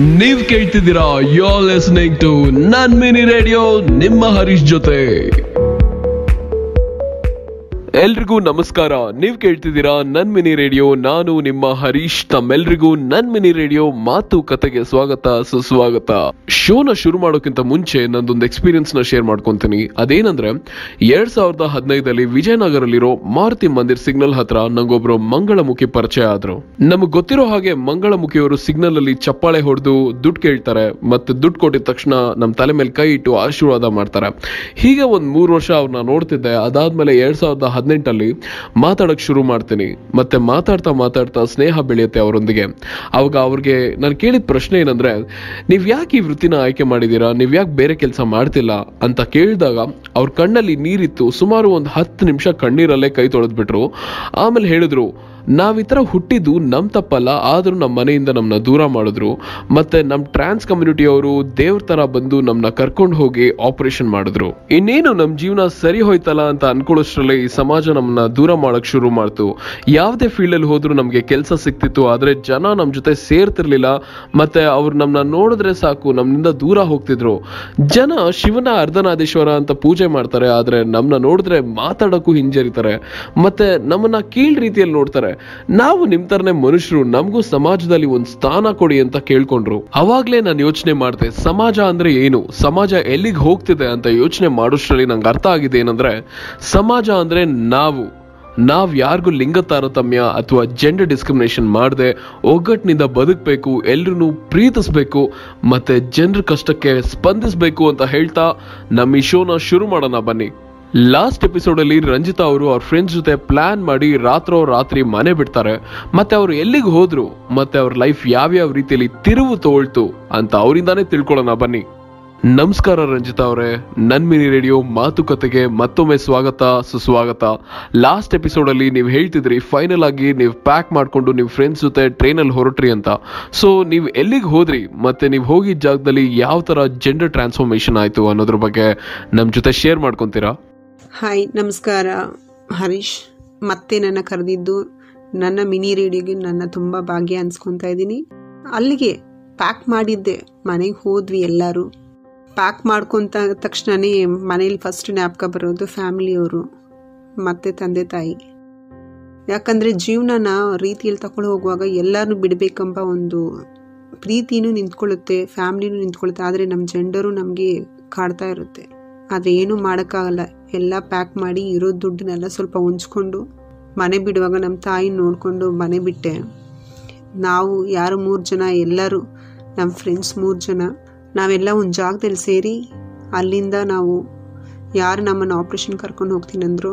ನೀವ್ ಕೇಳ್ತಿದ್ದೀರಾ you're listening to ನನ್ ಮಿನಿ ರೇಡಿಯೋ ನಿಮ್ಮ ಹರೀಶ್ ಜೊತೆ. ಎಲ್ರಿಗೂ ನಮಸ್ಕಾರ. ನೀವ್ ಕೇಳ್ತಿದ್ದೀರಾ ನನ್ ಮಿನಿ ರೇಡಿಯೋ. ನಾನು ನಿಮ್ಮ ಹರೀಶ್ ತಮ್ಮೆಲ್ರಿಗೂ ನನ್ ಮಿನಿ ರೇಡಿಯೋ ಮಾತು ಕತೆಗೆ ಸ್ವಾಗತ, ಸುಸ್ವಾಗತ. ಶೋನ ಶುರು ಮಾಡೋಕ್ಕಿಂತ ಮುಂಚೆ ನಂದೊಂದು ಎಕ್ಸ್ಪೀರಿಯನ್ಸ್ನ ಶೇರ್ ಮಾಡ್ಕೊಂತೀನಿ. ಅದೇನಂದ್ರೆ, ಎರಡ್ ಸಾವಿರದ ಹದಿನೈದಲ್ಲಿ ವಿಜಯನಗರಲ್ಲಿರೋ ಮಾರುತಿ ಮಂದಿರ್ ಸಿಗ್ನಲ್ ಹತ್ರ ನಂಗೊಬ್ರು ಮಂಗಳಮುಖಿ ಪರಿಚಯ ಆದ್ರು. ನಮಗ್ ಗೊತ್ತಿರೋ ಹಾಗೆ ಮಂಗಳಮುಖಿಯವರು ಸಿಗ್ನಲ್ ಅಲ್ಲಿ ಚಪ್ಪಾಳೆ ಹೊಡೆದು ದುಡ್ಡು ಕೇಳ್ತಾರೆ ಮತ್ತೆ ದುಡ್ಡು ಕೊಟ್ಟಿದ ತಕ್ಷಣ ನಮ್ ತಲೆ ಮೇಲೆ ಕೈ ಇಟ್ಟು ಆಶೀರ್ವಾದ ಮಾಡ್ತಾರೆ. ಹೀಗೆ ಒಂದ್ ಮೂರು ವರ್ಷ ಅವ್ರನ್ನ ನೋಡ್ತಿದ್ದೆ. ಅದಾದ್ಮೇಲೆ ಎರಡ್ ಸಾವಿರದ ಹದಿನೆಂಟಲ್ಲಿ ಮಾತಾಡೋಕ್ಕೆ ಶುರು ಮಾಡ್ತೀನಿ. ಮತ್ತೆ ಮಾತಾಡ್ತಾ ಮಾತಾಡ್ತಾ ಸ್ನೇಹ ಬೆಳೆಯುತ್ತೆ ಅವರೊಂದಿಗೆ. ಅವಾಗ ಅವ್ರಿಗೆ ನಾನು ಕೇಳಿದ ಪ್ರಶ್ನೆ ಏನಂದ್ರೆ, ನೀವು ಯಾಕೆ ಈ ವೃತ್ತಿನ ಆಯ್ಕೆ ಮಾಡಿದ್ದೀರಾ ನೀವು ಯಾಕೆ ಬೇರೆ ಕೆಲಸ ಮಾಡ್ತಿಲ್ಲ? ಅಂತ ಕೇಳಿದಾಗ ಅವ್ರ ಕಣ್ಣಲ್ಲಿ ನೀರಿತ್ತು. ಸುಮಾರು ಒಂದು ಹತ್ತು ನಿಮಿಷ ಕಣ್ಣೀರಲ್ಲೇ ಕೈ ತೊಳೆದ್ಬಿಟ್ರು. ಆಮೇಲೆ ಹೇಳಿದ್ರು ನಾವ್ ಈ ತರ ಹುಟ್ಟಿದ್ದು ನಮ್ ತಪ್ಪಲ್ಲ, ಆದರೂ ನಮ್ಮ ಮನೆಯಿಂದ ನಮ್ಮನ್ನ ದೂರ ಮಾಡಿದ್ರು. ಮತ್ತೆ ನಮ್ಮ ಟ್ರಾನ್ಸ್ ಕಮ್ಯುನಿಟಿ ಅವರು ದೇವ್ರ ತರ ಬಂದು ನಮ್ಮನ್ನ ಕರ್ಕೊಂಡು ಹೋಗಿ ಆಪರೇಷನ್ ಮಾಡಿದ್ರು. ಇನ್ನೇನು ನಮ್ಮ ಜೀವನ ಸರಿ ಹೋಯ್ತಲ್ಲ ಅಂತ ಅನ್ಕೊಳ್ಳೋಷ್ಟ್ರಲ್ಲೇ ಈ ಸಮಾಜ ನಮ್ಮನ್ನ ದೂರ ಮಾಡಕ್ ಶುರು ಮಾಡ್ತು. ಯಾವುದೇ ಫೀಲ್ಡ್ ಅಲ್ಲಿ ಹೋದ್ರು ನಮ್ಗೆ ಕೆಲಸ ಸಿಕ್ತಿತ್ತು ಆದ್ರೆ ಜನ ನಮ್ಮ ಜೊತೆ ಸೇರ್ತಿರ್ಲಿಲ್ಲ. ಮತ್ತೆ ಅವ್ರು ನಮ್ಮನ್ನ ನೋಡಿದ್ರೆ ಸಾಕು ನಮ್ಮಿಂದ ದೂರ ಹೋಗ್ತಿದ್ರು. ಜನ ಶಿವನ ಅರ್ಧನಾದೇಶ್ವರ ಅಂತ ಪೂಜೆ ಮಾಡ್ತಾರೆ, ಆದ್ರೆ ನಮ್ಮನ್ನ ನೋಡಿದ್ರೆ ಮಾತಾಡಕ್ಕೂ ಹಿಂಜರಿತಾರೆ. ಮತ್ತೆ ನಮ್ಮನ್ನ ಕೀಳ್ ರೀತಿಯಲ್ಲಿ ನೋಡ್ತಾರೆ. ನಾವು ನಿಮ್ ತರನೇ ಮನುಷ್ಯರು, ನಮಗೂ ಸಮಾಜದಲ್ಲಿ ಒಂದ್ ಸ್ಥಾನ ಕೊಡಿ ಅಂತ ಕೇಳ್ಕೊಂಡ್ರು. ಅವಾಗ್ಲೇ ನಾನು ಯೋಚನೆ ಮಾಡ್ದೆ, ಸಮಾಜ ಅಂದ್ರೆ ಏನು? ಸಮಾಜ ಎಲ್ಲಿಗೆ ಹೋಗ್ತಿದೆ ಅಂತ ಯೋಚನೆ ಮಾಡೋಷ್ಟ್ರಲ್ಲಿ ನಂಗೆ ಅರ್ಥ ಆಗಿದೆ ಏನಂದ್ರೆ, ಸಮಾಜ ಅಂದ್ರೆ ನಾವು. ನಾವ್ ಯಾರಿಗೂ ಲಿಂಗ ತಾರತಮ್ಯ ಅಥವಾ ಜೆಂಡರ್ ಡಿಸ್ಕ್ರಿಮಿನೇಷನ್ ಮಾಡದೆ, ಒಗ್ಗಟ್ಟಿನಿಂದ ಬದುಕಬೇಕು ಎಲ್ರೂ ಪ್ರೀತಿಸ್ಬೇಕು, ಮತ್ತೆ ಜನರ ಕಷ್ಟಕ್ಕೆ ಸ್ಪಂದಿಸಬೇಕು ಅಂತ ಹೇಳ್ತಾ ನಮ್ಮ ಈ ಶೋನ ಶುರು ಮಾಡೋಣ ಬನ್ನಿ. ಲಾಸ್ಟ್ ಎಪಿಸೋಡ್ ಅಲ್ಲಿ ರಂಜಿತಾ ಅವರು ಅವ್ರ ಫ್ರೆಂಡ್ಸ್ ಜೊತೆ ಪ್ಲಾನ್ ಮಾಡಿ ರಾತ್ರೋ ರಾತ್ರಿ ಮನೆ ಬಿಡ್ತಾರೆ. ಮತ್ತೆ ಅವ್ರು ಎಲ್ಲಿಗೆ ಹೋದ್ರು? ಮತ್ತೆ ಅವ್ರ ಲೈಫ್ ಯಾವ್ಯಾವ ರೀತಿಯಲ್ಲಿ ತಿರುವು ತೋಳ್ತು ಅಂತ ಅವರಿಂದಾನೇ ತಿಳ್ಕೊಳ್ಳೋಣ ಬನ್ನಿ. ನಮಸ್ಕಾರ ರಂಜಿತಾ ಅವರೇ. ನನ್ ಮಿನಿ ರೇಡಿಯೋ ಮಾತುಕತೆಗೆ ಮತ್ತೊಮ್ಮೆ ಸ್ವಾಗತ, ಸುಸ್ವಾಗತ. ಲಾಸ್ಟ್ ಎಪಿಸೋಡ್ ಅಲ್ಲಿ ನೀವು ಹೇಳ್ತಿದ್ರಿ ಫೈನಲ್ ಆಗಿ ನೀವು ಪ್ಯಾಕ್ ಮಾಡ್ಕೊಂಡು ನಿಮ್ಮ ಫ್ರೆಂಡ್ಸ್ ಜೊತೆ ಟ್ರೈನ್ ಅಲ್ಲಿ ಹೊರಟ್ರಿ ಅಂತ. ಸೊ ನೀವು ಎಲ್ಲಿಗೆ ಹೋದ್ರಿ? ಮತ್ತೆ ನೀವು ಹೋಗಿದ್ದ ಜಾಗದಲ್ಲಿ ಯಾವ ತರ ಜೆಂಡರ್ ಟ್ರಾನ್ಸ್ಫಾರ್ಮೇಶನ್ ಆಯ್ತು ಅನ್ನೋದ್ರ ಬಗ್ಗೆ ನಮ್ಮ ಜೊತೆ ಶೇರ್ ಮಾಡ್ಕೊಂತೀರಾ? ಹಾಯ್, ನಮಸ್ಕಾರ. ಹರೀಶ್, ಮತ್ತೆ ನನ್ನ ಕರೆದಿದ್ದು ನನ್ನ ಮಿನಿ ರೇಡಿಯೋಗೆ ನನ್ನ ತುಂಬ ಭಾಗ್ಯ ಅನ್ಸ್ಕೊತಾ ಇದ್ದೀನಿ. ಅಲ್ಲಿಗೆ ಪ್ಯಾಕ್ ಮಾಡಿದ್ದೆ, ಮನೆಗೆ ಹೋದ್ವಿ ಎಲ್ಲರೂ. ಪ್ಯಾಕ್ ಮಾಡ್ಕೊತ ತಕ್ಷಣನೇ ಮನೇಲಿ ಫಸ್ಟ್ ನ್ಯಾಪ್ಕ ಬರೋದು ಫ್ಯಾಮಿಲಿಯವರು ಮತ್ತೆ ತಂದೆ ತಾಯಿ. ಯಾಕಂದರೆ ಜೀವನನ ರೀತಿಯಲ್ಲಿ ತಗೊಂಡು ಹೋಗುವಾಗ ಎಲ್ಲರನ್ನೂ ಬಿಡಬೇಕೆಂಬ ಒಂದು ಪ್ರೀತಿನೂ ನಿಂತ್ಕೊಳ್ಳುತ್ತೆ ಫ್ಯಾಮ್ಲಿನೂ ನಿಂತ್ಕೊಳ್ಳುತ್ತೆ, ಆದರೆ ನಮ್ಮ ಜೆಂಡರು ನಮಗೆ ಕಾಡ್ತಾ ಇರುತ್ತೆ. ಆದರೆ ಏನೂ ಮಾಡೋಕ್ಕಾಗಲ್ಲ. ಎಲ್ಲ ಪ್ಯಾಕ್ ಮಾಡಿ ಇರೋ ದುಡ್ಡನ್ನೆಲ್ಲ ಸ್ವಲ್ಪ ಹೊಂಚ್ಕೊಂಡು ಮನೆ ಬಿಡುವಾಗ ನಮ್ಮ ತಾಯಿ ನೋಡಿಕೊಂಡು ಮನೆ ಬಿಟ್ಟೆ. ನಾವು ಯಾರು ಮೂರು ಜನ, ಎಲ್ಲರೂ ನಮ್ಮ ಫ್ರೆಂಡ್ಸ್ ಮೂರು ಜನ. ನಾವೆಲ್ಲ ಒಂದು ಜಾಗದಲ್ಲಿ ಸೇರಿ ಅಲ್ಲಿಂದ ನಾವು ಯಾರು ನಮ್ಮನ್ನು ಆಪ್ರೇಷನ್ ಕರ್ಕೊಂಡು ಹೋಗ್ತೀನಿ ಅಂದರು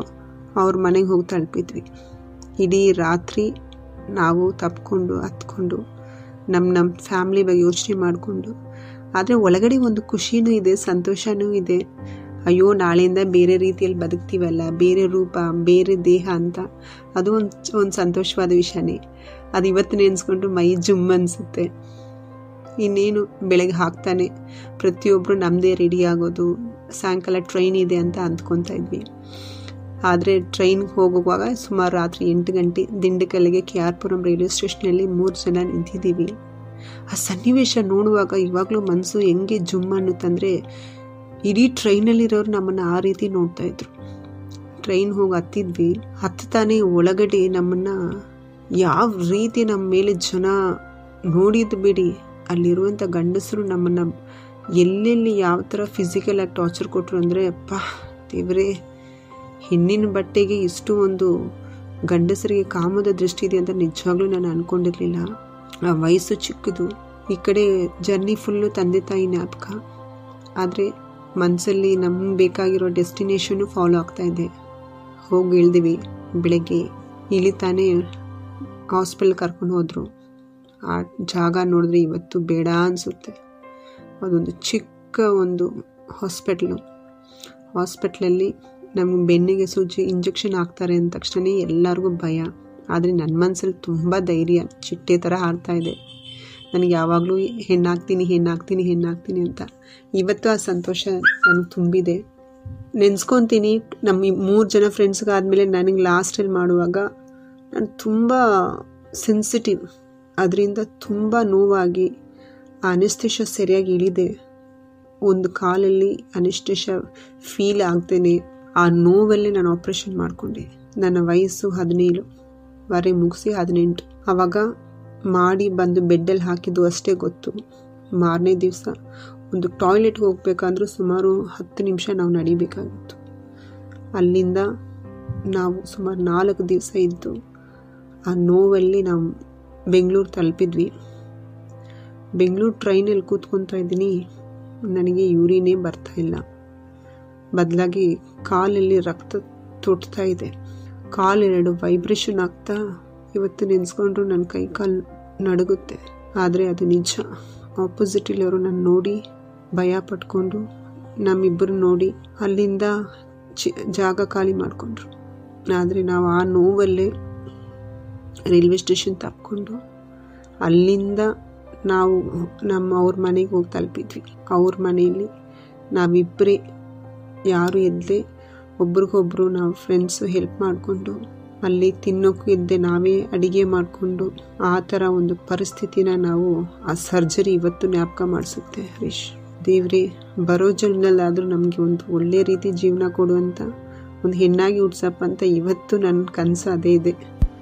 ಅವ್ರ ಮನೆಗೆ ಹೋಗಿ ತಲುಪಿದ್ವಿ. ಇಡೀ ರಾತ್ರಿ ನಾವು ತಪ್ಕೊಂಡು, ಹತ್ಕೊಂಡು ನಮ್ಮ ನಮ್ಮ ಫ್ಯಾಮ್ಲಿ ಬಗ್ಗೆ ಯೋಚನೆ ಮಾಡಿಕೊಂಡು. ಆದರೆ ಒಳಗಡೆ ಒಂದು ಖುಷಿನೂ ಇದೆ, ಸಂತೋಷನೂ ಇದೆ. ಅಯ್ಯೋ, ನಾಳೆಯಿಂದ ಬೇರೆ ರೀತಿಯಲ್ಲಿ ಬದುಕ್ತೀವಲ್ಲ, ಬೇರೆ ರೂಪ, ಬೇರೆ ದೇಹ ಅಂತ. ಅದು ಒಂದು ಒಂದು ಸಂತೋಷವಾದ ವಿಷಯನೇ. ಅದು ಇವತ್ತು ನೆನೆಸ್ಕೊಂಡು ಮೈ ಜುಮ್ ಅನಿಸುತ್ತೆ. ಇನ್ನೇನು, ಬೆಳಗ್ಗೆ ಹಾಕ್ತಾನೆ. ಪ್ರತಿಯೊಬ್ಬರು ನಮ್ಮದೇ ರೆಡಿ ಆಗೋದು. ಸಾಯಂಕಾಲ ಟ್ರೈನ್ ಇದೆ ಅಂತ ಅಂದ್ಕೊತಾ ಇದ್ವಿ. ಆದರೆ ಟ್ರೈನ್ಗೆ ಹೋಗುವಾಗ ಸುಮಾರು ರಾತ್ರಿ ಎಂಟು ಗಂಟೆ ದಿಂಡಕಲ್ಲಿಗೆ ಕೆ ಆರ್ ಪುರಂ ರೈಲ್ವೆ ಸ್ಟೇಷನಲ್ಲಿ ಮೂರು ಜನ ನಿಂತಿದ್ದೀವಿ. ಆ ಸನ್ನಿವೇಶ ನೋಡುವಾಗ ಇವಾಗಲೂ ಮನಸ್ಸು ಹೆಂಗೆ ಜುಮ್ ಅನ್ನುತ್ತಂದರೆ ಇಡೀ ಟ್ರೈನಲ್ಲಿರೋರು ನಮ್ಮನ್ನು ಆ ರೀತಿ ನೋಡ್ತಾ ಇದ್ರು. ಟ್ರೈನ್ ಹೋಗಿ ಹತ್ತಿದ್ವಿ. ಹತ್ತಾನೆ ಒಳಗಡೆ ನಮ್ಮನ್ನು ಯಾವ ರೀತಿ ನಮ್ಮ ಮೇಲೆ ಜನ ನೋಡಿದ್ದು ಬಿಡಿ. ಅಲ್ಲಿರುವಂಥ ಗಂಡಸರು ನಮ್ಮನ್ನು ಎಲ್ಲೆಲ್ಲಿ ಯಾವ ಥರ ಫಿಸಿಕಲ್ ಆಗಿ ಟಾರ್ಚರ್ ಕೊಟ್ಟರು ಅಂದರೆ, ಅಪ್ಪ, ದೇವರೇ, ಹೆಣ್ಣಿನ ಬಟ್ಟೆಗೆ ಇಷ್ಟು ಒಂದು ಗಂಡಸರಿಗೆ ಕಾಮದ ದೃಷ್ಟಿ ಇದೆ ಅಂತ ನಿಜವಾಗ್ಲೂ ನಾನು ಅಂದ್ಕೊಂಡಿರಲಿಲ್ಲ ಆ ವಯಸ್ಸು ಚಿಕ್ಕದು. ಈ ಕಡೆ ಜರ್ನಿ ಫುಲ್ಲು ತಂದೆ ತಾಯಿ ಜ್ಞಾಪಕ. ಆದರೆ ಮನಸ್ಸಲ್ಲಿ ನಮ್ಗೆ ಬೇಕಾಗಿರೋ ಡೆಸ್ಟಿನೇಷನು ಫಾಲೋ ಆಗ್ತಾ ಇದೆ. ಹೋಗಿ ಇಳ್ದಿವಿ ಬೆಳಗ್ಗೆ ಇಳಿತಾನೆ ಹಾಸ್ಪಿಟಲ್ ಕರ್ಕೊಂಡು ಹೋದರು. ಆ ಜಾಗ ನೋಡಿದ್ರೆ ಇವತ್ತು ಬೇಡ ಅನಿಸುತ್ತೆ. ಅದೊಂದು ಚಿಕ್ಕ ಒಂದು ಹಾಸ್ಪಿಟ್ಲು. ಹಾಸ್ಪಿಟ್ಲಲ್ಲಿ ನಮಗೆ ಬೆನ್ನಿಗೆ ಸೂಜಿ ಇಂಜೆಕ್ಷನ್ ಹಾಕ್ತಾರೆ ಅಂದ ತಕ್ಷಣ ಎಲ್ಲರಿಗೂ ಭಯ. ಆದರೆ ನನ್ನ ಮನಸ್ಸಲ್ಲಿ ತುಂಬ ಧೈರ್ಯ, ಚಿಟ್ಟೆ ಥರ ಹಾಡ್ತಾ ಇದೆ. ನನಗೆ ಯಾವಾಗಲೂ ಹೆಣ್ಣಾಗ್ತೀನಿ ಹೆಣ್ಣಾಗ್ತೀನಿ ಹೆಣ್ಣಾಗ್ತೀನಿ ಅಂತ. ಇವತ್ತು ಆ ಸಂತೋಷ ನನಗೆ ತುಂಬಿದೆ. ನೆನೆಸ್ಕೊತೀನಿ, ನಮ್ಮ ಮೂರು ಜನ ಫ್ರೆಂಡ್ಸ್ಗಾದಮೇಲೆ ನನಗೆ ಲಾಸ್ಟಲ್ಲಿ ಮಾಡುವಾಗ ನಾನು ತುಂಬ ಸೆನ್ಸಿಟಿವ್ ಅದರಿಂದ ತುಂಬ ನೋವಾಗಿ ಅನಿಸ್ತಿಷ ಸರಿಯಾಗಿ ಇಳಿದೆ. ಒಂದು ಕಾಲಲ್ಲಿ ಅನಿಸ್ತಿಷ ಫೀಲ್ ಆಗ್ತೇನೆ. ಆ ನೋವಲ್ಲೇ ನಾನು ಆಪ್ರೇಷನ್ ಮಾಡಿಕೊಂಡೆ. ನನ್ನ ವಯಸ್ಸು ಹದಿನೇಳು, ವರೆ ಮುಗಿಸಿ ಹದಿನೆಂಟು. ಆವಾಗ ಮಾಡಿ ಬಂದು ಬೆಡ್ಡಲ್ಲಿ ಹಾಕಿದ್ದು ಅಷ್ಟೇ ಗೊತ್ತು. ಮಾರನೇ ದಿವಸ ಒಂದು ಟಾಯ್ಲೆಟ್ಗೆ ಹೋಗ್ಬೇಕಂದ್ರೂ ಸುಮಾರು ಹತ್ತು ನಿಮಿಷ ನಾವು ನಡಿಬೇಕಾಗಿತ್ತು. ಅಲ್ಲಿಂದ ನಾವು ಸುಮಾರು ನಾಲ್ಕು ದಿವಸ ಇದ್ದು ಆ ನೋವಲ್ಲಿ ನಾವು ಬೆಂಗಳೂರು ತಲುಪಿದ್ವಿ. ಬೆಂಗಳೂರು ಟ್ರೈನಲ್ಲಿ ಕೂತ್ಕೊತಾ ಇದ್ದೀನಿ. ನನಗೆ ಯೂರಿನೇ ಬರ್ತಾ ಇಲ್ಲ. ಬದಲಾಗಿ ಕಾಲಲ್ಲಿ ರಕ್ತ ತೊಟ್ತಾ ಇದೆ. ಕಾಲೆರಡು ವೈಬ್ರೇಷನ್ ಆಗ್ತಾ ಇವತ್ತು ನೆನೆಸ್ಕೊಂಡ್ರು ನನ್ನ ಕೈ ಕಾಲು ನಡುಗುತ್ತೆ. ಆದರೆ ಅದು ನಿಜ. ಆಪೋಸಿಟ್ ನನ್ನ ನೋಡಿ ಭಯ ಪಟ್ಕೊಂಡು ನಮ್ಮಿಬ್ಬರು ನೋಡಿ ಅಲ್ಲಿಂದ ಜಾಗ ಖಾಲಿ ಮಾಡಿಕೊಂಡ್ರು. ಆದರೆ ನಾವು ಆ ನೋವಲ್ಲೇ ರೈಲ್ವೆ ಸ್ಟೇಷನ್ ತಪ್ಕೊಂಡು ಅಲ್ಲಿಂದ ನಾವು ನಮ್ಮ ಅವ್ರ ಮನೆಗೆ ಹೋಗಿ ತಲುಪಿದ್ವಿ. ಅವ್ರ ಮನೆಯಲ್ಲಿ ನಾವಿಬ್ಬರೇ ಯಾರು ಎದ್ದೇ ಒಬ್ರಿಗೊಬ್ರು ನಾವು ಫ್ರೆಂಡ್ಸು ಹೆಲ್ಪ್ ಮಾಡಿಕೊಂಡು ಅಲ್ಲಿ ತಿನ್ನೋಕ್ಕೂ ಇದ್ದೆ ನಾವೇ ಅಡಿಗೆ ಮಾಡಿಕೊಂಡು. ಆ ಥರ ಒಂದು ಪರಿಸ್ಥಿತಿನ ನಾವು ಆ ಸರ್ಜರಿ ಇವತ್ತು ಜ್ಞಾಪಕ ಮಾಡಿಸುತ್ತೆ ಹರೀಶ್. ದೇವ್ರಿ, ಬರೋ ಜನ್ಮದಲ್ಲಾದರೂ ನಮಗೆ ಒಂದು ಒಳ್ಳೆ ರೀತಿ ಜೀವನ ಕೊಡುವಂಥ ಒಂದು ಹೆಣ್ಣಾಗಿ ಹುಟ್ಸಪ್ಪ ಅಂತ ಇವತ್ತು ನನ್ನ ಕನಸು ಅದೇ ಇದೆ.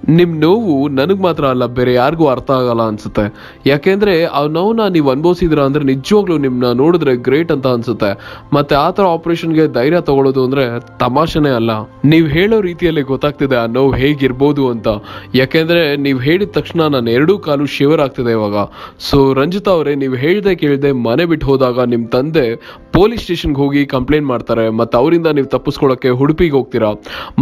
ನಿಮ್ ನೋವು ನನಗೆ ಮಾತ್ರ ಅಲ್ಲ, ಬೇರೆ ಯಾರಿಗೂ ಅರ್ಥ ಆಗಲ್ಲ ಅನ್ಸುತ್ತೆ. ಯಾಕೆಂದ್ರೆ ಆ ನೋವನ್ನ ನೀವು ಅನುಭವಿಸಿದ್ರ ಅಂದ್ರೆ ನಿಜವಾಗ್ಲೂ ನಿಮ್ಮನ್ನ ನೋಡಿದ್ರೆ ಗ್ರೇಟ್ ಅಂತ ಅನ್ಸುತ್ತೆ. ಮತ್ತೆ ಆ ಥರ ಆಪರೇಷನ್ಗೆ ಧೈರ್ಯ ತಗೊಳ್ಳೋದು ಅಂದ್ರೆ ತಮಾಷೆನೇ ಅಲ್ಲ. ನೀವು ಹೇಳೋ ರೀತಿಯಲ್ಲಿ ಗೊತ್ತಾಗ್ತಿದೆ ಆ ನೋವು ಹೇಗಿರ್ಬೋದು ಅಂತ. ಯಾಕೆಂದ್ರೆ ನೀವು ಹೇಳಿದ ತಕ್ಷಣ ನಾನು ಎರಡೂ ಕಾಲು ಶಿವರ್ ಆಗ್ತಿದೆ ಇವಾಗ. ಸೊ ರಂಜಿತಾ ಅವರೇ, ನೀವು ಹೇಳ್ದೆ ಕೇಳ್ದೆ ಮನೆ ಬಿಟ್ಟು ಹೋದಾಗ ನಿಮ್ಮ ತಂದೆ ಪೊಲೀಸ್ ಸ್ಟೇಷನ್ಗೆ ಹೋಗಿ ಕಂಪ್ಲೇಂಟ್ ಮಾಡ್ತಾರೆ, ಮತ್ತು ಅವರಿಂದ ನೀವು ತಪ್ಪಿಸ್ಕೊಳ್ಳೋಕೆ ಉಡುಪಿಗೆ ಹೋಗ್ತೀರಾ?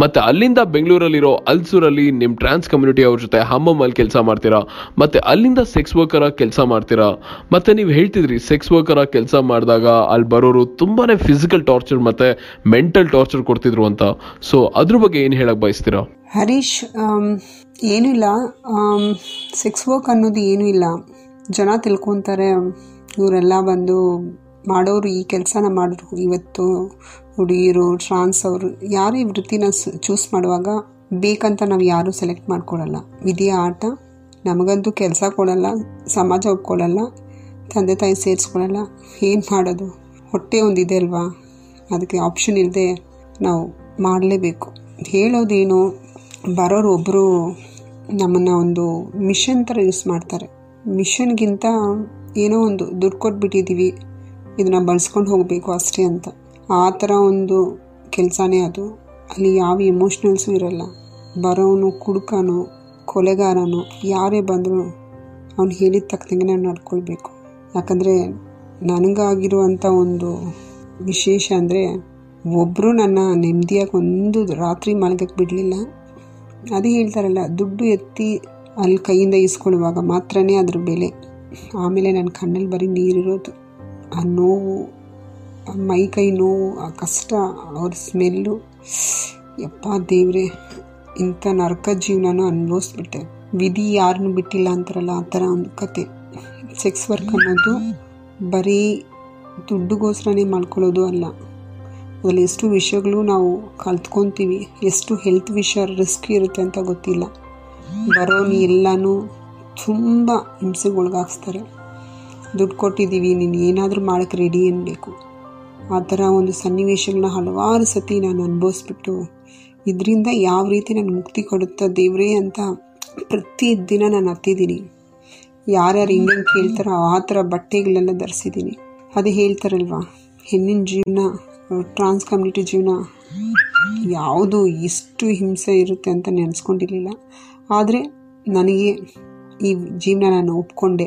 ಮತ್ತು ಅಲ್ಲಿಂದ ಬೆಂಗಳೂರಲ್ಲಿರೋ ಅಲ್ಸೂರಲ್ಲಿ ನಿಮ್ಮ ಟ್ರಾನ್ಸ್ ಕಮ್ಯುನಿಟಿ ಅವ್ರ ಜೊತೆ ಹಮ್ಮಮ್ಮಲ್ಲಿ ಕೆಲಸ ಮಾಡ್ತೀರಾ? ಮತ್ತು ಅಲ್ಲಿಂದ ಸೆಕ್ಸ್ ವರ್ಕರ್ ಕೆಲಸ ಮಾಡ್ತೀರಾ? ಮತ್ತು ನೀವು ಹೇಳ್ತಿದ್ರಿ ಸೆಕ್ಸ್ ವರ್ಕರ್ ಕೆಲಸ ಮಾಡಿದಾಗ ಅಲ್ಲಿ ಬರೋರು ತುಂಬಾ ಫಿಸಿಕಲ್ ಟಾರ್ಚರ್ ಮತ್ತು ಮೆಂಟಲ್ ಟಾರ್ಚರ್ ಕೊಡ್ತಿದ್ರು ಅಂತ. ಸೊ ಅದ್ರ ಬಗ್ಗೆ ಏನು ಹೇಳಕ್ಕೆ ಬಯಸ್ತೀರಾ? ಹರೀಶ್ ಏನಿಲ್ಲ ಸೆಕ್ಸ್ ವರ್ಕ್ ಅನ್ನೋದು ಏನೂ ಇಲ್ಲ. ಜನ ತಿಳ್ಕೊತಾರೆ. ಇವರೆಲ್ಲ ಬಂದು ಮಾಡೋರು ಈ ಕೆಲಸನ ಮಾಡೋರು. ಇವತ್ತು ಹುಡುಗಿರು ಟ್ರಾನ್ಸ್ ಅವರು, ಯಾರೇ ವೃತ್ತಿನ ಚೂಸ್ ಮಾಡುವಾಗ ಬೇಕಂತ ನಾವು ಯಾರೂ ಸೆಲೆಕ್ಟ್ ಮಾಡ್ಕೊಳ್ಳಲ್ಲ ವಿಧಿಯ ಆಟ, ನಮಗಂತೂ ಕೆಲಸ ಕೊಡಲ್ಲ, ಸಮಾಜ ಒಪ್ಕೊಳ್ಳಲ್ಲ ತಂದೆ, ತಾಯಿ ಸೇರಿಸ್ಕೊಳ್ಳಲ್ಲ ಏನು ಮಾಡೋದು? ಹೊಟ್ಟೆ ಒಂದಿದೆ ಅಲ್ವಾ? ಅದಕ್ಕೆ ಆಪ್ಷನ್ ಇಲ್ಲದೆ ನಾವು ಮಾಡಲೇಬೇಕು. ಹೇಳೋದೇನು? ಬರೋರು ಒಬ್ಬರು ನಮ್ಮನ್ನು ಒಂದು ಮಿಷನ್ ಥರ ಯೂಸ್ ಮಾಡ್ತಾರೆ. ಮಿಷನ್ಗಿಂತ ಏನೋ ಒಂದು ದುಡ್ಡು ಕೊಟ್ಬಿಟ್ಟಿದ್ದೀವಿ ಇದನ್ನು ಬಳಸ್ಕೊಂಡು ಹೋಗಬೇಕು ಅಷ್ಟೇ ಅಂತ. ಆ ಥರ ಒಂದು ಕೆಲಸನೇ ಅದು. ಅಲ್ಲಿ ಯಾವ ಎಮೋಷ್ನಲ್ಸು ಇರಲ್ಲ. ಬರೋನು, ಕುಡುಕನು, ಕೊಲೆಗಾರನು, ಯಾರೇ ಬಂದರೂ ಅವ್ನು ಹೇಳಿದ ತಕ್ಕಂಗೆ ನಾನು ನಡ್ಕೊಳ್ಬೇಕು. ಯಾಕಂದರೆ ನನಗಾಗಿರುವಂಥ ಒಂದು ವಿಶೇಷ ಅಂದರೆ ಒಬ್ಬರು ನನ್ನ ನೆಮ್ಮದಿಯಾಗಿ ಒಂದು ರಾತ್ರಿ ಮಲಗಕ್ಕೆ ಬಿಡಲಿಲ್ಲ. ಅದೇ ಹೇಳ್ತಾರಲ್ಲ, ದುಡ್ಡು ಎತ್ತಿ ಅಲ್ಲಿ ಕೈಯಿಂದ ಇಸ್ಕೊಳ್ಳುವಾಗ ಮಾತ್ರನೇ ಅದ್ರ ಬೆಲೆ. ಆಮೇಲೆ ನನ್ನ ಕಣ್ಣಲ್ಲಿ ಬರೀ ನೀರಿರೋದು ಆ ನೋವು ಮೈ ಕೈ ನೋವು, ಆ ಕಷ್ಟ, ಅವ್ರ ಸ್ಮೆಲ್ಲು. ಯಪ್ಪ ದೇವ್ರೆ, ಇಂಥ ನರಕ ಜೀವನನೂ ಅನುಭವಿಸ್ಬಿಟ್ಟೆ. ವಿಧಿ ಯಾರನ್ನು ಬಿಟ್ಟಿಲ್ಲ ಅಂತಾರಲ್ಲ, ಆ ಥರ ಒಂದು ಕತೆ. ಸೆಕ್ಸ್ ವರ್ಕ್ ಅನ್ನೋದು ಬರೀ ದುಡ್ಡುಗೋಸ್ಕರನೇ ಮಾಡ್ಕೊಳ್ಳೋದು ಅಲ್ಲ. ಅದರಲ್ಲಿ ಎಷ್ಟು ವಿಷಯಗಳು ನಾವು ಕಲ್ತ್ಕೊತೀವಿ, ಎಷ್ಟು ಹೆಲ್ತ್ ವಿಷಯ ರಿಸ್ಕ್ ಇರುತ್ತೆ ಅಂತ ಗೊತ್ತಿಲ್ಲ. ಬರೋನು ಎಲ್ಲನೂ ತುಂಬ ಹಿಂಸೆಗೆ ಒಳಗಾಗಿಸ್ತಾರೆ ದುಡ್ಡು ಕೊಟ್ಟಿದ್ದೀವಿ, ನೀನು ಏನಾದರೂ ಮಾಡೋಕ್ಕೆ ರೆಡಿ ಅನ್ನಬೇಕು ಆ ಥರ ಒಂದು ಸನ್ನಿವೇಶಗಳನ್ನ ಹಲವಾರು ಸತಿ ನಾನು ಅನುಭವಿಸ್ಬಿಟ್ಟು, ಇದರಿಂದ ಯಾವ ರೀತಿ ನನಗೆ ಮುಕ್ತಿ ಕೊಡುತ್ತಾ ದೇವರೇ ಅಂತ ಪ್ರತಿ ದಿನ ನಾನು ಹತ್ತಿದ್ದೀನಿ ಯಾರ್ಯಾರು ಹಿಂಗೆ ಕೇಳ್ತಾರೋ ಆ ಥರ ಬಟ್ಟೆಗಳೆಲ್ಲ ಧರಿಸಿದ್ದೀನಿ. ಅದು ಹೇಳ್ತಾರಲ್ವಾ, ಹೆಣ್ಣಿನ ಜೀವನ ಟ್ರಾನ್ಸ್ ಕಮ್ಯುನಿಟಿ ಜೀವನ, ಯಾವುದು ಇಷ್ಟು ಹಿಂಸೆ ಇರುತ್ತೆ ಅಂತ ನೆನೆಸ್ಕೊಂಡಿರಲಿಲ್ಲ. ಆದರೆ ನನಗೆ ಈ ಜೀವನ ನಾನು ಒಪ್ಕೊಂಡೆ.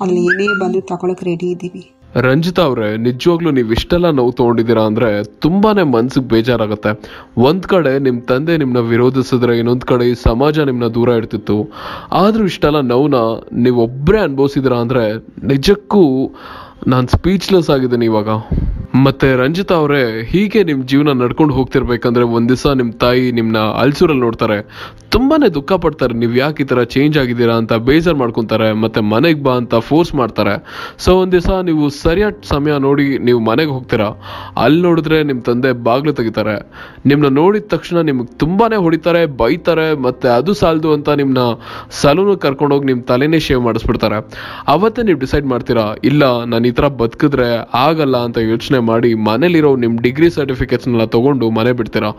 ಅಲ್ಲಿ ಏನೇ ಬಂದು ತಗೊಳಕ್ ರೆಡಿ ಇದ್ದೀವಿ ರಂಜಿತಾ ಅವ್ರೆ, ನಿಜವಾಗ್ಲೂ ನೀವು ಇಷ್ಟೆಲ್ಲ ನೋವು ತಗೊಂಡಿದ್ದೀರಾ ಅಂದ್ರೆ ತುಂಬಾನೇ ಮನ್ಸಿಗೆ ಬೇಜಾರಾಗುತ್ತೆ. ಒಂದ್ ಕಡೆ ನಿಮ್ ತಂದೆ ನಿಮ್ನ ವಿರೋಧಿಸಿದ್ರೆ, ಇನ್ನೊಂದ್ ಕಡೆ ಈ ಸಮಾಜ ನಿಮ್ನ ದೂರ ಇಡ್ತಿತ್ತು. ಆದ್ರೂ ಇಷ್ಟೆಲ್ಲ ನೋವನ್ನ ನೀವೊಬ್ಬರೇ ಅನುಭವಿಸಿದಿರಾ ಅಂದ್ರೆ ನಿಜಕ್ಕೂ ನಾನು ಸ್ಪೀಚ್ಲೆಸ್ ಆಗಿದ್ದೀನಿ ಇವಾಗ. ಮತ್ತೆ ರಂಜಿತಾ ಅವರೇ, ಹೀಗೆ ನಿಮ್ಮ ಜೀವನ ನಡ್ಕೊಂಡು ಹೋಗ್ತಿರ್ಬೇಕಂದ್ರೆ ಒಂದ್ ದಿವಸ ನಿಮ್ಮ ತಾಯಿ ನಿಮ್ಮನ್ನ ಅಲ್ಸೂರಲ್ಲಿ ನೋಡ್ತಾರೆ. ತುಂಬಾನೇ ದುಃಖ ಪಡ್ತಾರೆ. ನೀವು ಯಾಕೆ ಈ ಥರ ಚೇಂಜ್ ಆಗಿದ್ದೀರಾ ಅಂತ ಬೇಜಾರು ಮಾಡ್ಕೊತಾರೆ. ಮತ್ತೆ ಮನೆಗೆ ಬಾ ಅಂತ ಫೋರ್ಸ್ ಮಾಡ್ತಾರೆ. ಸೊ ಒಂದು ದಿವಸ ನೀವು ಸರಿಯಾದ ಸಮಯ ನೋಡಿ ನೀವು ಮನೆಗೆ ಹೋಗ್ತೀರಾ? ಅಲ್ಲಿ ನೋಡಿದ್ರೆ ನಿಮ್ಮ ತಂದೆ ಬಾಗಿಲು ತೆಗಿತಾರೆ. ನಿಮ್ಮನ್ನ ನೋಡಿದ ತಕ್ಷಣ ನಿಮಗೆ ತುಂಬಾನೇ ಹೊಡಿತಾರೆ, ಬೈತಾರೆ, ಮತ್ತೆ ಅದು ಸಾಲದು ಅಂತ ನಿಮ್ಮನ್ನ ಸಲೂನು ಕರ್ಕೊಂಡೋಗಿ ನಿಮ್ಮ ತಲೆನೇ ಶೇವ್ ಮಾಡಿಸ್ಬಿಡ್ತಾರೆ. ಅವತ್ತೇ ನೀವು ಡಿಸೈಡ್ ಮಾಡ್ತೀರಾ? ಇಲ್ಲ, ನಾನು ಈ ಥರ ಬದುಕಿದ್ರೆ ಆಗಲ್ಲ ಅಂತ ಯೋಚನೆ ಮಾಡಿ ಮನೇಲಿರೋ ನಿಮ್ಮ ಡಿಗ್ರಿ ಸರ್ಟಿಫಿಕೇಟ್ಸ್ನೆಲ್ಲ ತಗೊಂಡು ಮನೆ ಬಿಡ್ತೀರಾ?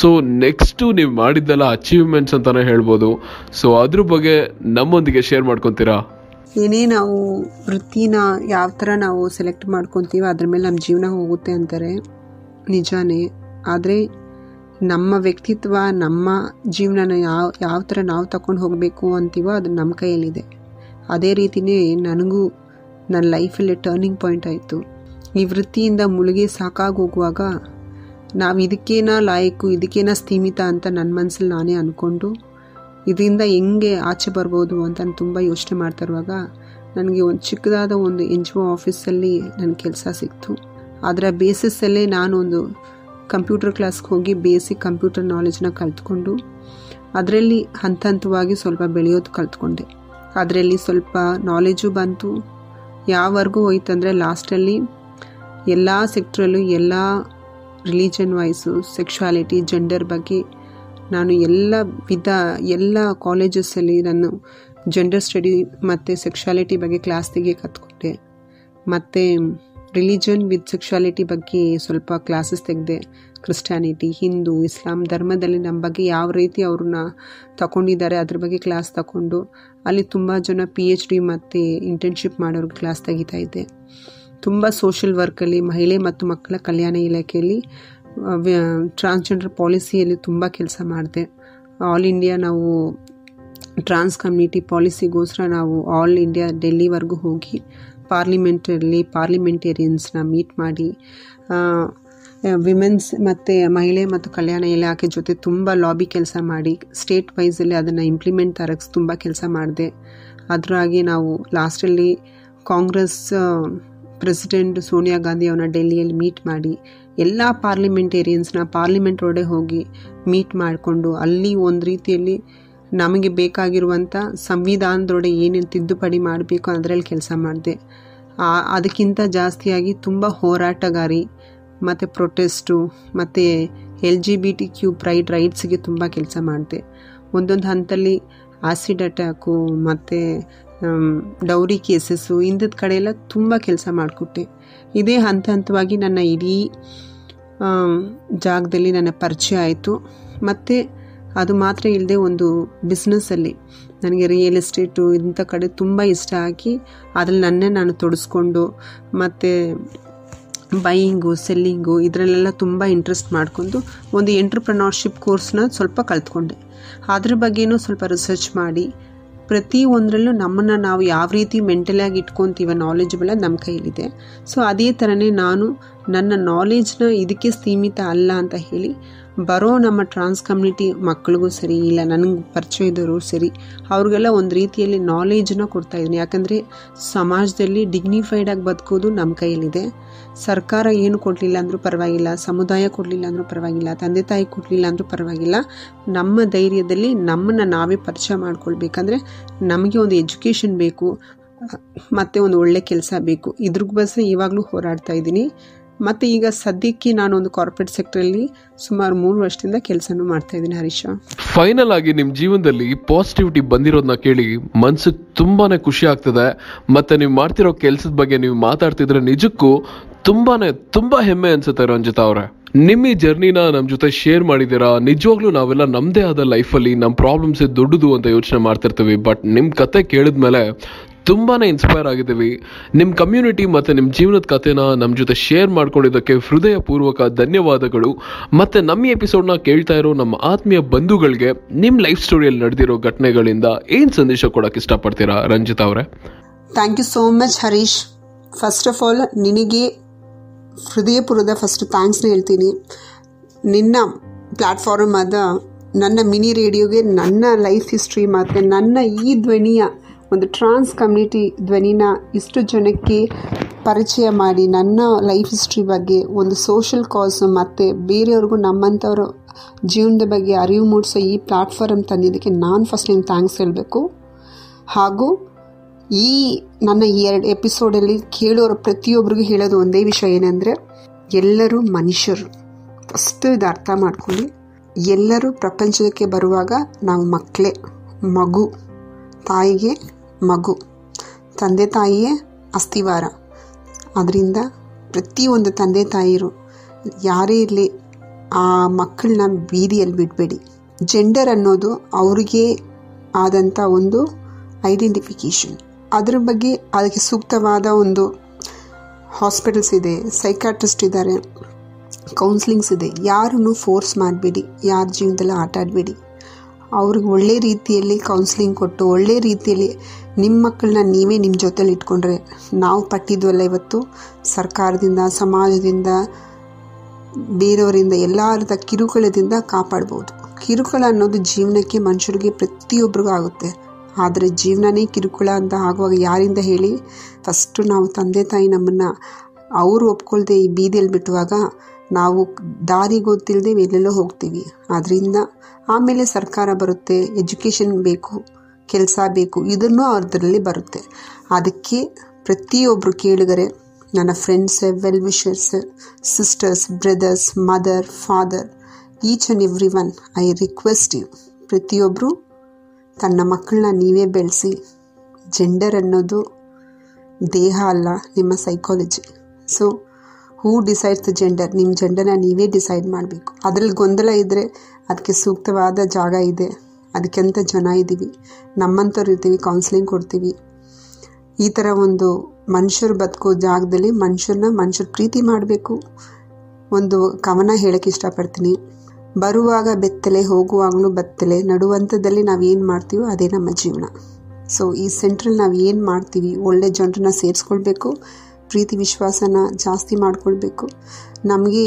ಸೊ ನೆಕ್ಸ್ಟು ನೀವು ಮಾಡಿದ್ದೆಲ್ಲ ಅಚೀವ್ಮೆಂಟ್ಸ್ ಅಂತಾನೆ ಹೇಳ್ಬೋದು. ಸೊ ಅದ್ರ ಬಗ್ಗೆ ನಮ್ಮೊಂದಿಗೆ ಶೇರ್ ಮಾಡ್ಕೊತೀರಾ? ಏನೇ ನಾವು ವೃತ್ತಿನ ಯಾವ ಥರ ನಾವು ಸೆಲೆಕ್ಟ್ ಮಾಡ್ಕೊತೀವೋ ಅದ್ರ ಮೇಲೆ ನಮ್ಮ ಜೀವನ ಹೋಗುತ್ತೆ ಅಂತಾರೆ. ನಿಜಾನೇ. ಆದರೆ ನಮ್ಮ ವ್ಯಕ್ತಿತ್ವ, ನಮ್ಮ ಜೀವನನ ಯಾವ ಯಾವ ಥರ ನಾವು ತಗೊಂಡು ಹೋಗಬೇಕು ಅಂತೀವೋ ಅದು ನಮ್ಮ ಕೈಯಲ್ಲಿದೆ. ಅದೇ ರೀತಿಯೇ ನನಗೂ ನನ್ನ ಲೈಫಲ್ಲಿ ಟರ್ನಿಂಗ್ ಪಾಯಿಂಟ್ ಆಯಿತು. ಈ ವೃತ್ತಿಯಿಂದ ಮುಳುಗಿ ಸಾಕಾಗಿ ಹೋಗುವಾಗ ನಾವು ಇದಕ್ಕೇನ ಲಾಯಕು, ಇದಕ್ಕೇನ ಸ್ಥೀಮಿತ ಅಂತ ನನ್ನ ಮನಸ್ಸಲ್ಲಿ ನಾನೇ ಅಂದ್ಕೊಂಡು ಇದರಿಂದ ಹೆಂಗೆ ಆಚೆ ಬರ್ಬೋದು ಅಂತ ನಾನು ತುಂಬ ಯೋಚನೆ ಮಾಡ್ತಾ ಇರುವಾಗ, ನನಗೆ ಒಂದು ಚಿಕ್ಕದಾದ ಒಂದು ಎನ್ ಜಿ ಒ ಆಫೀಸಲ್ಲಿ ನನ್ನ ಕೆಲಸ ಸಿಕ್ತು. ಅದರ ಬೇಸಿಸಲ್ಲೇ ಒಂದು ಕಂಪ್ಯೂಟರ್ ಕ್ಲಾಸ್ಗೆ ಹೋಗಿ ಬೇಸಿಕ್ ಕಂಪ್ಯೂಟರ್ ನಾಲೆಜ್ನ ಕಲ್ತ್ಕೊಂಡು, ಅದರಲ್ಲಿ ಹಂತ ಹಂತವಾಗಿ ಸ್ವಲ್ಪ ಬೆಳೆಯೋದು ಕಲ್ತ್ಕೊಂಡೆ. ಅದರಲ್ಲಿ ಸ್ವಲ್ಪ ನಾಲೆಜು ಬಂತು. ಯಾವರೆಗೂ ಹೋಯ್ತಂದರೆ ಲಾಸ್ಟಲ್ಲಿ ಎಲ್ಲ ಸೆಕ್ಟ್ರಲ್ಲೂ ಎಲ್ಲ ರಿಲಿಜನ್ ವೈಸು ಸೆಕ್ಷುವಾಲಿಟಿ, ಜೆಂಡರ್ ಬಗ್ಗೆ ನಾನು ಎಲ್ಲ ವಿಧ, ಎಲ್ಲ ಕಾಲೇಜಸ್ಸಲ್ಲಿ ನಾನು ಜೆಂಡರ್ ಸ್ಟಡಿ ಮತ್ತು ಸೆಕ್ಷುವಾಲಿಟಿ ಬಗ್ಗೆ ಕ್ಲಾಸ್ ತೆಗೆ ಕತ್ಕೊಟ್ಟೆ. ಮತ್ತು ರಿಲಿಜನ್ ವಿತ್ ಸೆಕ್ಷುವಾಲಿಟಿ ಬಗ್ಗೆ ಸ್ವಲ್ಪ ಕ್ಲಾಸಸ್ ತೆಗೆದೆ. ಕ್ರಿಶ್ಚಾನಿಟಿ ಹಿಂದೂ, ಇಸ್ಲಾಂ ಧರ್ಮದಲ್ಲಿ ನಮ್ಮ ಬಗ್ಗೆ ಯಾವ ರೀತಿ ಅವ್ರನ್ನ ತಗೊಂಡಿದ್ದಾರೆ ಅದ್ರ ಬಗ್ಗೆ ಕ್ಲಾಸ್ ತಗೊಂಡು ಅಲ್ಲಿ ತುಂಬ ಜನ ಪಿ ಎಚ್ ಡಿ ಮತ್ತು ಇಂಟರ್ನ್ಶಿಪ್ ಮಾಡೋರ್ಗೆ ಕ್ಲಾಸ್ ತೆಗಿತಾ ಇದ್ದೆ. ತುಂಬ ಸೋಷಿಯಲ್ ವರ್ಕಲ್ಲಿ ಮಹಿಳೆ ಮತ್ತು ಮಕ್ಕಳ ಕಲ್ಯಾಣ ಇಲಾಖೆಯಲ್ಲಿ ಟ್ರಾನ್ಸ್ಜೆಂಡರ್ ಪಾಲಿಸಿಯಲ್ಲಿ ತುಂಬ ಕೆಲಸ ಮಾಡಿದೆ. ಆಲ್ ಇಂಡಿಯಾ ನಾವು ಟ್ರಾನ್ಸ್ ಕಮ್ಯುನಿಟಿ ಪಾಲಿಸಿಗೋಸ್ಕರ ನಾವು ಆಲ್ ಇಂಡಿಯಾ ಡೆಲ್ಲಿವರೆಗೂ ಹೋಗಿ ಪಾರ್ಲಿಮೆಂಟಲ್ಲಿ ಪಾರ್ಲಿಮೆಂಟೇರಿಯನ್ಸ್ನ ಮೀಟ್ ಮಾಡಿ ವಿಮೆನ್ಸ್ ಮತ್ತು ಮಹಿಳೆ ಮತ್ತು ಕಲ್ಯಾಣ ಇಲಾಖೆ ಜೊತೆ ತುಂಬ ಲಾಬಿ ಕೆಲಸ ಮಾಡಿ ಸ್ಟೇಟ್ ವೈಸಲ್ಲಿ ಅದನ್ನು ಇಂಪ್ಲಿಮೆಂಟ್ ತರಕ್ಕೆ ತುಂಬ ಕೆಲಸ ಮಾಡಿದೆ. ಅದರಾಗಿ ನಾವು ಲಾಸ್ಟಲ್ಲಿ ಕಾಂಗ್ರೆಸ್ ಪ್ರೆಸಿಡೆಂಟ್ ಸೋನಿಯಾ ಗಾಂಧಿ ಅವನ್ನ ಡೆಲ್ಲಿಯಲ್ಲಿ ಮೀಟ್ ಮಾಡಿ, ಎಲ್ಲ ಪಾರ್ಲಿಮೆಂಟೇರಿಯನ್ಸ್ನ ಪಾರ್ಲಿಮೆಂಟ್ ಒಳಗೆ ಹೋಗಿ ಮೀಟ್ ಮಾಡಿಕೊಂಡು, ಅಲ್ಲಿ ಒಂದು ರೀತಿಯಲ್ಲಿ ನಮಗೆ ಬೇಕಾಗಿರುವಂಥ ಸಂವಿಧಾನದೊಡೆ ಏನೇನು ತಿದ್ದುಪಡಿ ಮಾಡಬೇಕು, ಅದರಲ್ಲಿ ಕೆಲಸ ಮಾಡಿದೆ. ಅದಕ್ಕಿಂತ ಜಾಸ್ತಿಯಾಗಿ ತುಂಬ ಹೋರಾಟಗಾರಿ, ಮತ್ತು ಪ್ರೊಟೆಸ್ಟು, ಮತ್ತು L G B T Q pride ರೈಟ್ಸ್ಗೆ ತುಂಬ ಕೆಲಸ ಮಾಡಿದೆ. ಒಂದೊಂದು ಹಂತಲ್ಲಿ ಆಸಿಡ್ ಅಟ್ಯಾಕು ಮತ್ತು ಡೌರಿ ಕೇಸಸ್ಸು ಇಂಥದ್ದು ಕಡೆಯೆಲ್ಲ ತುಂಬ ಕೆಲಸ ಮಾಡಿಕೊಟ್ಟೆ. ಇದೇ ಹಂತ ಹಂತವಾಗಿ ನನ್ನ ಇಡೀ ಜಾಗದಲ್ಲಿ ನನ್ನ ಪರಿಚಯ ಆಯಿತು. ಮತ್ತು ಅದು ಮಾತ್ರ ಇಲ್ಲದೆ ಒಂದು ಬಿಸ್ನೆಸ್ಸಲ್ಲಿ ನನಗೆ ರಿಯಲ್ ಎಸ್ಟೇಟು ಇಂಥ ಕಡೆ ತುಂಬ ಇಷ್ಟ ಆಗಿ ಅದ್ರಲ್ಲಿ ನನ್ನೇ ನಾನು ತೊಡಸ್ಕೊಂಡು ಮತ್ತು ಬೈಯಿಂಗು ಸೆಲ್ಲಿಂಗು ಇದರಲ್ಲೆಲ್ಲ ತುಂಬ ಇಂಟ್ರೆಸ್ಟ್ ಮಾಡ್ಕೊಂಡು ಒಂದು ಎಂಟ್ರಪ್ರನರ್ಶಿಪ್ ಕೋರ್ಸ್ನ ಸ್ವಲ್ಪ ಕಲ್ತ್ಕೊಂಡೆ. ಅದ್ರ ಬಗ್ಗೆನೂ ಸ್ವಲ್ಪ ರಿಸರ್ಚ್ ಮಾಡಿ ಪ್ರತಿ ಒಂದರಲ್ಲೂ ನಮ್ಮನ್ನು ನಾವು ಯಾವ ರೀತಿ ಮೆಂಟಲಾಗಿ ಇಟ್ಕೊತೀವ ನಾಲೆಜಬಲ್ ಅದು ನಮ್ಮ ಕೈಯಲ್ಲಿದೆ ಸೊ ಅದೇ ಥರನೇ ನಾನು ನನ್ನ ನಾಲೆಜ್ನ ಇದಕ್ಕೆ ಸೀಮಿತ ಅಲ್ಲ ಅಂತ ಹೇಳಿ ಬರೋ ನಮ್ಮ ಟ್ರಾನ್ಸ್ ಕಮ್ಯುನಿಟಿ ಮಕ್ಕಳಿಗೂ ಸರಿ, ಇಲ್ಲ ನನಗೆ ಪರಿಚಯ ಇದ್ದವರು ಸರಿ, ಅವ್ರಿಗೆಲ್ಲ ಒಂದು ರೀತಿಯಲ್ಲಿ ನಾಲೆಜ್ನ ಕೊಡ್ತಾ ಇದ್ದೀನಿ. ಯಾಕಂದರೆ ಸಮಾಜದಲ್ಲಿ ಡಿಗ್ನಿಫೈಡಾಗಿ ಬದುಕೋದು ನಮ್ಮ ಕೈಯಲ್ಲಿದೆ. ಸರ್ಕಾರ ಏನು ಕೊಡಲಿಲ್ಲ ಅಂದರೂ ಪರವಾಗಿಲ್ಲ, ಸಮುದಾಯ ಕೊಡಲಿಲ್ಲ ಅಂದರೂ ಪರವಾಗಿಲ್ಲ, ತಂದೆ ತಾಯಿ ಕೊಡಲಿಲ್ಲ ಅಂದರೂ ಪರವಾಗಿಲ್ಲ. ನಮ್ಮ ಧೈರ್ಯದಲ್ಲಿ ನಮ್ಮನ್ನು ನಾವೇ ಪರಿಚಯ ಮಾಡ್ಕೊಳ್ಬೇಕಂದ್ರೆ ನಮಗೆ ಒಂದು ಎಜುಕೇಷನ್ ಬೇಕು, ಮತ್ತು ಒಂದು ಒಳ್ಳೆ ಕೆಲಸ ಬೇಕು. ಇದ್ರಿಗೋಸ್ಕರ ಇವಾಗಲೂ ಹೋರಾಡ್ತಾ ಇದ್ದೀನಿ. ಮತ್ತು ಈಗ ಸದ್ಯಕ್ಕೆ ಒಂದು ಕಾರ್ಪೊರೇಟ್ ಸೆಕ್ಟರಲ್ಲಿ ಸುಮಾರು ಮೂರು ವರ್ಷದಿಂದ ಕೆಲಸನೂ ಮಾಡ್ತಾ ಇದ್ದೀನಿ ಹರೀಶ. ಫೈನಲ್ ಆಗಿ ನಿಮ್ಮ ಜೀವನದಲ್ಲಿ ಪಾಸಿಟಿವಿಟಿ ಬಂದಿರೋದನ್ನ ಕೇಳಿ ಮನಸ್ಸು ತುಂಬಾ ಖುಷಿ ಆಗ್ತದೆ. ಮತ್ತೆ ನೀವು ಮಾಡ್ತಿರೋ ಕೆಲಸದ ಬಗ್ಗೆ ನೀವು ಮಾತಾಡ್ತಿದ್ರೆ ನಿಜಕ್ಕೂ ತುಂಬಾ ತುಂಬಾ ಹೆಮ್ಮೆ ಅನಿಸುತ್ತೆ ರಂಜಿತಾ ಅವರೇ. ನಿಮ್ಮ ಈ ಜರ್ನಿನ ನಮ್ಮ ಜೊತೆ ಶೇರ್ ಮಾಡಿದ್ದೀರಾ? ನಿಜವಾಗ್ಲೂ ನಾವೆಲ್ಲ ನಮ್ಮದೇ ಆದ ಲೈಫಲ್ಲಿ ನಮ್ಮ ಪ್ರಾಬ್ಲಮ್ಸ್ ದೊಡ್ಡದು ಅಂತ ಯೋಚನೆ ಮಾಡ್ತಿರ್ತೀವಿ. ಬಟ್ ನಿಮ್ಮ ಕತೆ ಕೇಳಿದ್ಮೇಲೆ ತುಂಬಾನೇ ಇನ್ಸ್ಪೈರ್ ಆಗಿದ್ದೀವಿ. ನಿಮ್ಮ ಕಮ್ಯುನಿಟಿ ಮತ್ತು ನಿಮ್ಮ ಜೀವನದ ಕಥೆನ ನಮ್ಮ ಜೊತೆ ಶೇರ್ ಮಾಡ್ಕೊಂಡಿದ್ದಕ್ಕೆ ಹೃದಯಪೂರ್ವಕ ಧನ್ಯವಾದಗಳು. ಮತ್ತು ನಮ್ಮ ಎಪಿಸೋಡ್ನ ಕೇಳ್ತಾ ಇರೋ ನಮ್ಮ ಆತ್ಮೀಯ ಬಂಧುಗಳಿಗೆ ನಿಮ್ಮ ಲೈಫ್ ಸ್ಟೋರಿಯಲ್ಲಿ ನಡೆದಿರೋ ಘಟನೆಗಳಿಂದ ಏನು ಸಂದೇಶ ಕೊಡೋಕೆ ಇಷ್ಟಪಡ್ತೀರಾ, ರಂಜಿತಾ ಅವರೇ? Thank you so much Harish. First of all ನಿನಗೆ ಹೃದಯಪೂರ್ವದ ಫಸ್ಟ್ ಥ್ಯಾಂಕ್ಸ್ನ ಹೇಳ್ತೀನಿ. ನಿನ್ನ ಪ್ಲಾಟ್ಫಾರ್ಮ್ ಆದ ನನ್ನ ಮಿನಿ ರೇಡಿಯೋಗೆ ನನ್ನ ಲೈಫ್ ಹಿಸ್ಟ್ರಿ ಮತ್ತು ನನ್ನ ಈ ಧ್ವನಿಯ ಒಂದು ಟ್ರಾನ್ಸ್ ಕಮ್ಯುನಿಟಿ ಧ್ವನಿನ ಇಷ್ಟು ಜನಕ್ಕೆ ಪರಿಚಯ ಮಾಡಿ ನನ್ನ ಲೈಫ್ ಹಿಸ್ಟ್ರಿ ಬಗ್ಗೆ, ಒಂದು ಸೋಷಲ್ ಕಾಸ್ ಮತ್ತು ಬೇರೆಯವ್ರಿಗೂ ನಮ್ಮಂಥವ್ರ ಜೀವನದ ಬಗ್ಗೆ ಅರಿವು ಮೂಡಿಸೋ ಈ ಪ್ಲ್ಯಾಟ್ಫಾರ್ಮ್ ತಂದಿದ್ದಕ್ಕೆ ನಾನು ಫಸ್ಟ್ ನಿಮ್ಗೆ ಥ್ಯಾಂಕ್ಸ್ ಹೇಳಬೇಕು. ಹಾಗೂ ಈ ನನ್ನ ಈ ಎರಡು ಎಪಿಸೋಡಲ್ಲಿ ಕೇಳೋರು ಪ್ರತಿಯೊಬ್ಬರಿಗೂ ಹೇಳೋದು ಒಂದೇ ವಿಷಯ ಏನಂದರೆ, ಎಲ್ಲರೂ ಮನುಷ್ಯರು. ಫಸ್ಟ್ ಇದು ಅರ್ಥ ಮಾಡ್ಕೊಳ್ಳಿ. ಎಲ್ಲರೂ ಪ್ರಪಂಚಕ್ಕೆ ಬರುವಾಗ ನಾವು ಮಕ್ಕಳೇ, ಮಗು, ತಾಯಿಗೆ ಮಗು. ತಂದೆ ತಾಯಿಯೇ ಅಸ್ಥಿವಾರ ಅದರಿಂದ ಪ್ರತಿಯೊಂದು ತಂದೆ ತಾಯಿಯರು ಯಾರೇ ಇರಲಿ ಆ ಮಕ್ಕಳನ್ನ ಬೀದಿಯಲ್ಲಿ ಬಿಡಬೇಡಿ. ಜೆಂಡರ್ ಅನ್ನೋದು ಅವ್ರಿಗೆ ಆದಂಥ ಒಂದು ಐಡೆಂಟಿಫಿಕೇಷನ್ ಅದ್ರ ಬಗ್ಗೆ ಅದಕ್ಕೆ ಸೂಕ್ತವಾದ ಒಂದು ಹಾಸ್ಪಿಟಲ್ಸ್ ಇದೆ ಸೈಕಾಟ್ರಿಸ್ಟ್ ಇದ್ದಾರೆ ಕೌನ್ಸಿಲಿಂಗ್ಸ್ ಇದೆ. ಯಾರನ್ನು ಫೋರ್ಸ್ ಮಾಡಬೇಡಿ, ಯಾರ ಜೀವನದಲ್ಲಿ ಆಟ ಆಡಬೇಡಿ ಅವ್ರಿಗೆ ಒಳ್ಳೆ ರೀತಿಯಲ್ಲಿ ಕೌನ್ಸ್ಲಿಂಗ್ ಕೊಟ್ಟು, ಒಳ್ಳೆ ರೀತಿಯಲ್ಲಿ ನಿಮ್ಮ ಮಕ್ಕಳನ್ನ ನೀವೇ ನಿಮ್ಮ ಜೊತೆಲಿ ಇಟ್ಕೊಂಡ್ರೆ ನಾವು ಪಟ್ಟಿದ್ವಲ್ಲ ಇವತ್ತು? ಸರ್ಕಾರದಿಂದ, ಸಮಾಜದಿಂದ, ಬೇರೆಯವರಿಂದ, ಎಲ್ಲರದ ಕಿರುಕುಳದಿಂದ ಕಾಪಾಡ್ಬೋದು. ಕಿರುಕುಳ ಅನ್ನೋದು ಜೀವನಕ್ಕೆ ಮನುಷ್ಯರಿಗೆ ಪ್ರತಿಯೊಬ್ಬರಿಗೂ ಆಗುತ್ತೆ. ಆದರೆ ಜೀವನನೇ ಕಿರುಕುಳ ಅಂತ ಆಗುವಾಗ ಯಾರಿಂದ ಹೇಳಿ? ಫಸ್ಟು ನಾವು ತಂದೆ ತಾಯಿ ನಮ್ಮನ್ನು ಅವರು ಒಪ್ಕೊಳ್ದೆ ಈ ಬೀದಿಯಲ್ಲಿ ಬಿಟ್ಟುವಾಗ ನಾವು ದಾರಿ ಗೊತ್ತಿಲ್ಲದೆ ಎಲ್ಲೆಲ್ಲೋ ಹೋಗ್ತೀವಿ. ಆದ್ದರಿಂದ ಆಮೇಲೆ ಸರ್ಕಾರ ಬರುತ್ತೆ ಎಜುಕೇಷನ್ ಬೇಕು, ಕೆಲಸ ಬೇಕು, ಇದನ್ನು ಅದರಲ್ಲಿ ಬರುತ್ತೆ. ಅದಕ್ಕೆ ಪ್ರತಿಯೊಬ್ಬರು ಕೇಳಿದರೆ, ನನ್ನ friends well wishers sisters brothers mother father each and every one I request you ಪ್ರತಿಯೊಬ್ಬರು ತನ್ನ ಮಕ್ಕಳನ್ನ ನೀವೇ ಬೆಳೆಸಿ ಜೆಂಡರ್ ಅನ್ನೋದು ದೇಹ ಅಲ್ಲ, ನಿಮ್ಮ psychology so who decides the gender ನಿಮ್ಮ ಜೆಂಡರ್ನ ನೀವೇ ಡಿಸೈಡ್ ಮಾಡಬೇಕು. ಅದರಲ್ಲಿ ಗೊಂದಲ ಇದ್ದರೆ ಅದಕ್ಕೆ ಸೂಕ್ತವಾದ ಜಾಗ ಇದೆ. ಅದಕ್ಕೆಂತ ಜನ ಇದ್ದೀವಿ ನಮ್ಮಂಥವ್ರು ಇರ್ತೀವಿ ಕೌನ್ಸಿಲಿಂಗ್ ಕೊಡ್ತೀವಿ. ಈ ಥರ ಒಂದು ಮನುಷ್ಯರು ಬದುಕೋ ಜಾಗದಲ್ಲಿ ಮನುಷ್ಯರನ್ನ ಮನುಷ್ಯರು ಪ್ರೀತಿ ಮಾಡಬೇಕು. ಒಂದು ಕವನ ಹೇಳಕ್ಕೆ ಇಷ್ಟಪಡ್ತೀನಿ. ಬರುವಾಗ ಬೆತ್ತಲೆ, ಹೋಗುವಾಗಲೂ ಬತ್ತಲೆ ನಡುವಂಥದ್ದಲ್ಲಿ ನಾವು ಏನು ಮಾಡ್ತೀವೋ ಅದೇ ನಮ್ಮ ಜೀವನ. ಸೊ ಈ ಸೆಂಟ್ರಲ್ಲಿ ನಾವು ಏನು ಮಾಡ್ತೀವಿ, ಒಳ್ಳೆ ಜನರನ್ನ ಸೇರಿಸ್ಕೊಳ್ಬೇಕು. ಪ್ರೀತಿ ವಿಶ್ವಾಸನ ಜಾಸ್ತಿ ಮಾಡಿಕೊಳ್ಬೇಕು. ನಮಗೆ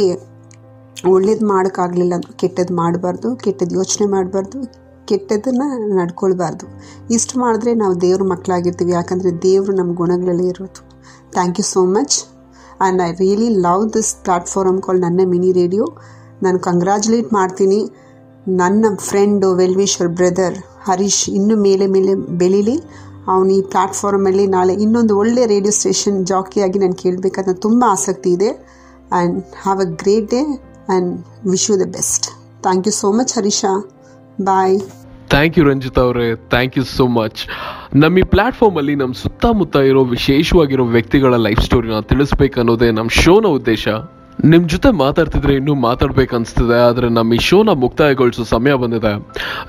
ಒಳ್ಳೇದು ಮಾಡೋಕ್ಕಾಗಲಿಲ್ಲ ಕೆಟ್ಟದ್ದು ಮಾಡಬಾರ್ದು ಕೆಟ್ಟದ್ದು ಯೋಚನೆ ಮಾಡಬಾರ್ದು, ಕೆಟ್ಟದನ್ನು ನಡ್ಕೊಳ್ಬಾರ್ದು. ಇಷ್ಟು ಮಾಡಿದ್ರೆ ನಾವು ದೇವ್ರ ಮಕ್ಕಳಾಗಿರ್ತೀವಿ ಯಾಕಂದರೆ ದೇವರು ನಮ್ಮ ಗುಣಗಳಲ್ಲೇ ಇರೋದು. Thank you so much and I really love this platform call ನನ್ನ ಮಿನಿ ರೇಡಿಯೋ ನಾನು ಕಂಗ್ರ್ಯಾಚುಲೇಟ್ ಮಾಡ್ತೀನಿ ನನ್ನ ಫ್ರೆಂಡು ವೆಲ್ವಿಶ್ವರ್ ಬ್ರದರ್ ಹರೀಶ್ ಇನ್ನೂ ಮೇಲೆ ಮೇಲೆ ಬೆಳೀಲಿ. ಅವನು ಈ ಪ್ಲ್ಯಾಟ್ಫಾರ್ಮಲ್ಲಿ ನಾಳೆ ಇನ್ನೊಂದು ಒಳ್ಳೆ ರೇಡಿಯೋ ಸ್ಟೇಷನ್ ಜಾಕಿಯಾಗಿ ನಾನು ಕೇಳಬೇಕಂತ ತುಂಬ ಆಸಕ್ತಿ ಇದೆ. And have a great day and wish you the best thank you so much Harisha bye thank you Ranjith ಅವರೇ. ಥ್ಯಾಂಕ್ ಯು ಸೋ ಮಚ್ ನಮ್ಮ ಈ ಪ್ಲಾಟ್ಫಾರ್ಮ್ ಅಲ್ಲಿ ನಮ್ಮ ಸುತ್ತಮುತ್ತ ಇರೋ ವಿಶೇಷವಾಗಿರೋ ವ್ಯಕ್ತಿಗಳ ಲೈಫ್ ಸ್ಟೋರಿನ ತಿಳಿಸ್ಬೇಕನ್ನೋದೇ ನಮ್ಮ ಶೋನ ಉದ್ದೇಶ. ನಿಮ್ ಜೊತೆ ಮಾತಾಡ್ತಿದ್ರೆ ಇನ್ನೂ ಮಾತಾಡ್ಬೇಕು ಅನ್ಸ್ತಿದೆ ಆದ್ರೆ ನಮ್ಮ ಈ ಶೋನ ಮುಕ್ತಾಯಗೊಳಿಸೋ ಸಮಯ ಬಂದಿದೆ.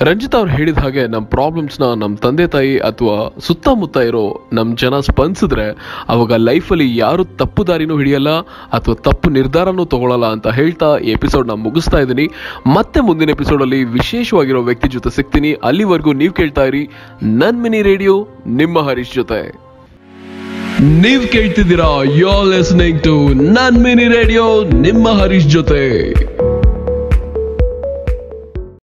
ರಂಜಿತ್ ಅವ್ರು ಹೇಳಿದ ಹಾಗೆ ನಮ್ಮ ಪ್ರಾಬ್ಲಮ್ಸ್ನ ನಮ್ಮ ತಂದೆ ತಾಯಿ ಅಥವಾ ಸುತ್ತಮುತ್ತ ಇರೋ ನಮ್ಮ ಜನ ಸ್ಪಂದಿಸಿದ್ರೆ ಅವಾಗ ಲೈಫಲ್ಲಿ ಯಾರು ತಪ್ಪು ದಾರಿನೂ ಹಿಡಿಯಲ್ಲ, ಅಥವಾ ತಪ್ಪು ನಿರ್ಧಾರನೂ ತಗೊಳ್ಳಲ್ಲ ಅಂತ ಹೇಳ್ತಾ ಈ ಎಪಿಸೋಡ್ನ ಮುಗಿಸ್ತಾ ಇದ್ದೀನಿ. ಮತ್ತೆ ಮುಂದಿನ ಎಪಿಸೋಡಲ್ಲಿ ವಿಶೇಷವಾಗಿರೋ ವ್ಯಕ್ತಿ ಜೊತೆ ಸಿಗ್ತೀನಿ. ಅಲ್ಲಿವರೆಗೂ ನೀವು ಕೇಳ್ತಾ ಇರಿ ನನ್ ಮಿನಿ ರೇಡಿಯೋ, ನಿಮ್ಮ ಹರೀಶ್ ಜೊತೆ. ನೀವ್ ಕೇಳ್ತಿದ್ದೀರಾ ಯೋ ಲಿಸ್ನಿಂಗ್ ಟು ನನ್ ಮಿನಿ ರೇಡಿಯೋ ನಿಮ್ಮ ಹರೀಶ್ ಜೊತೆ.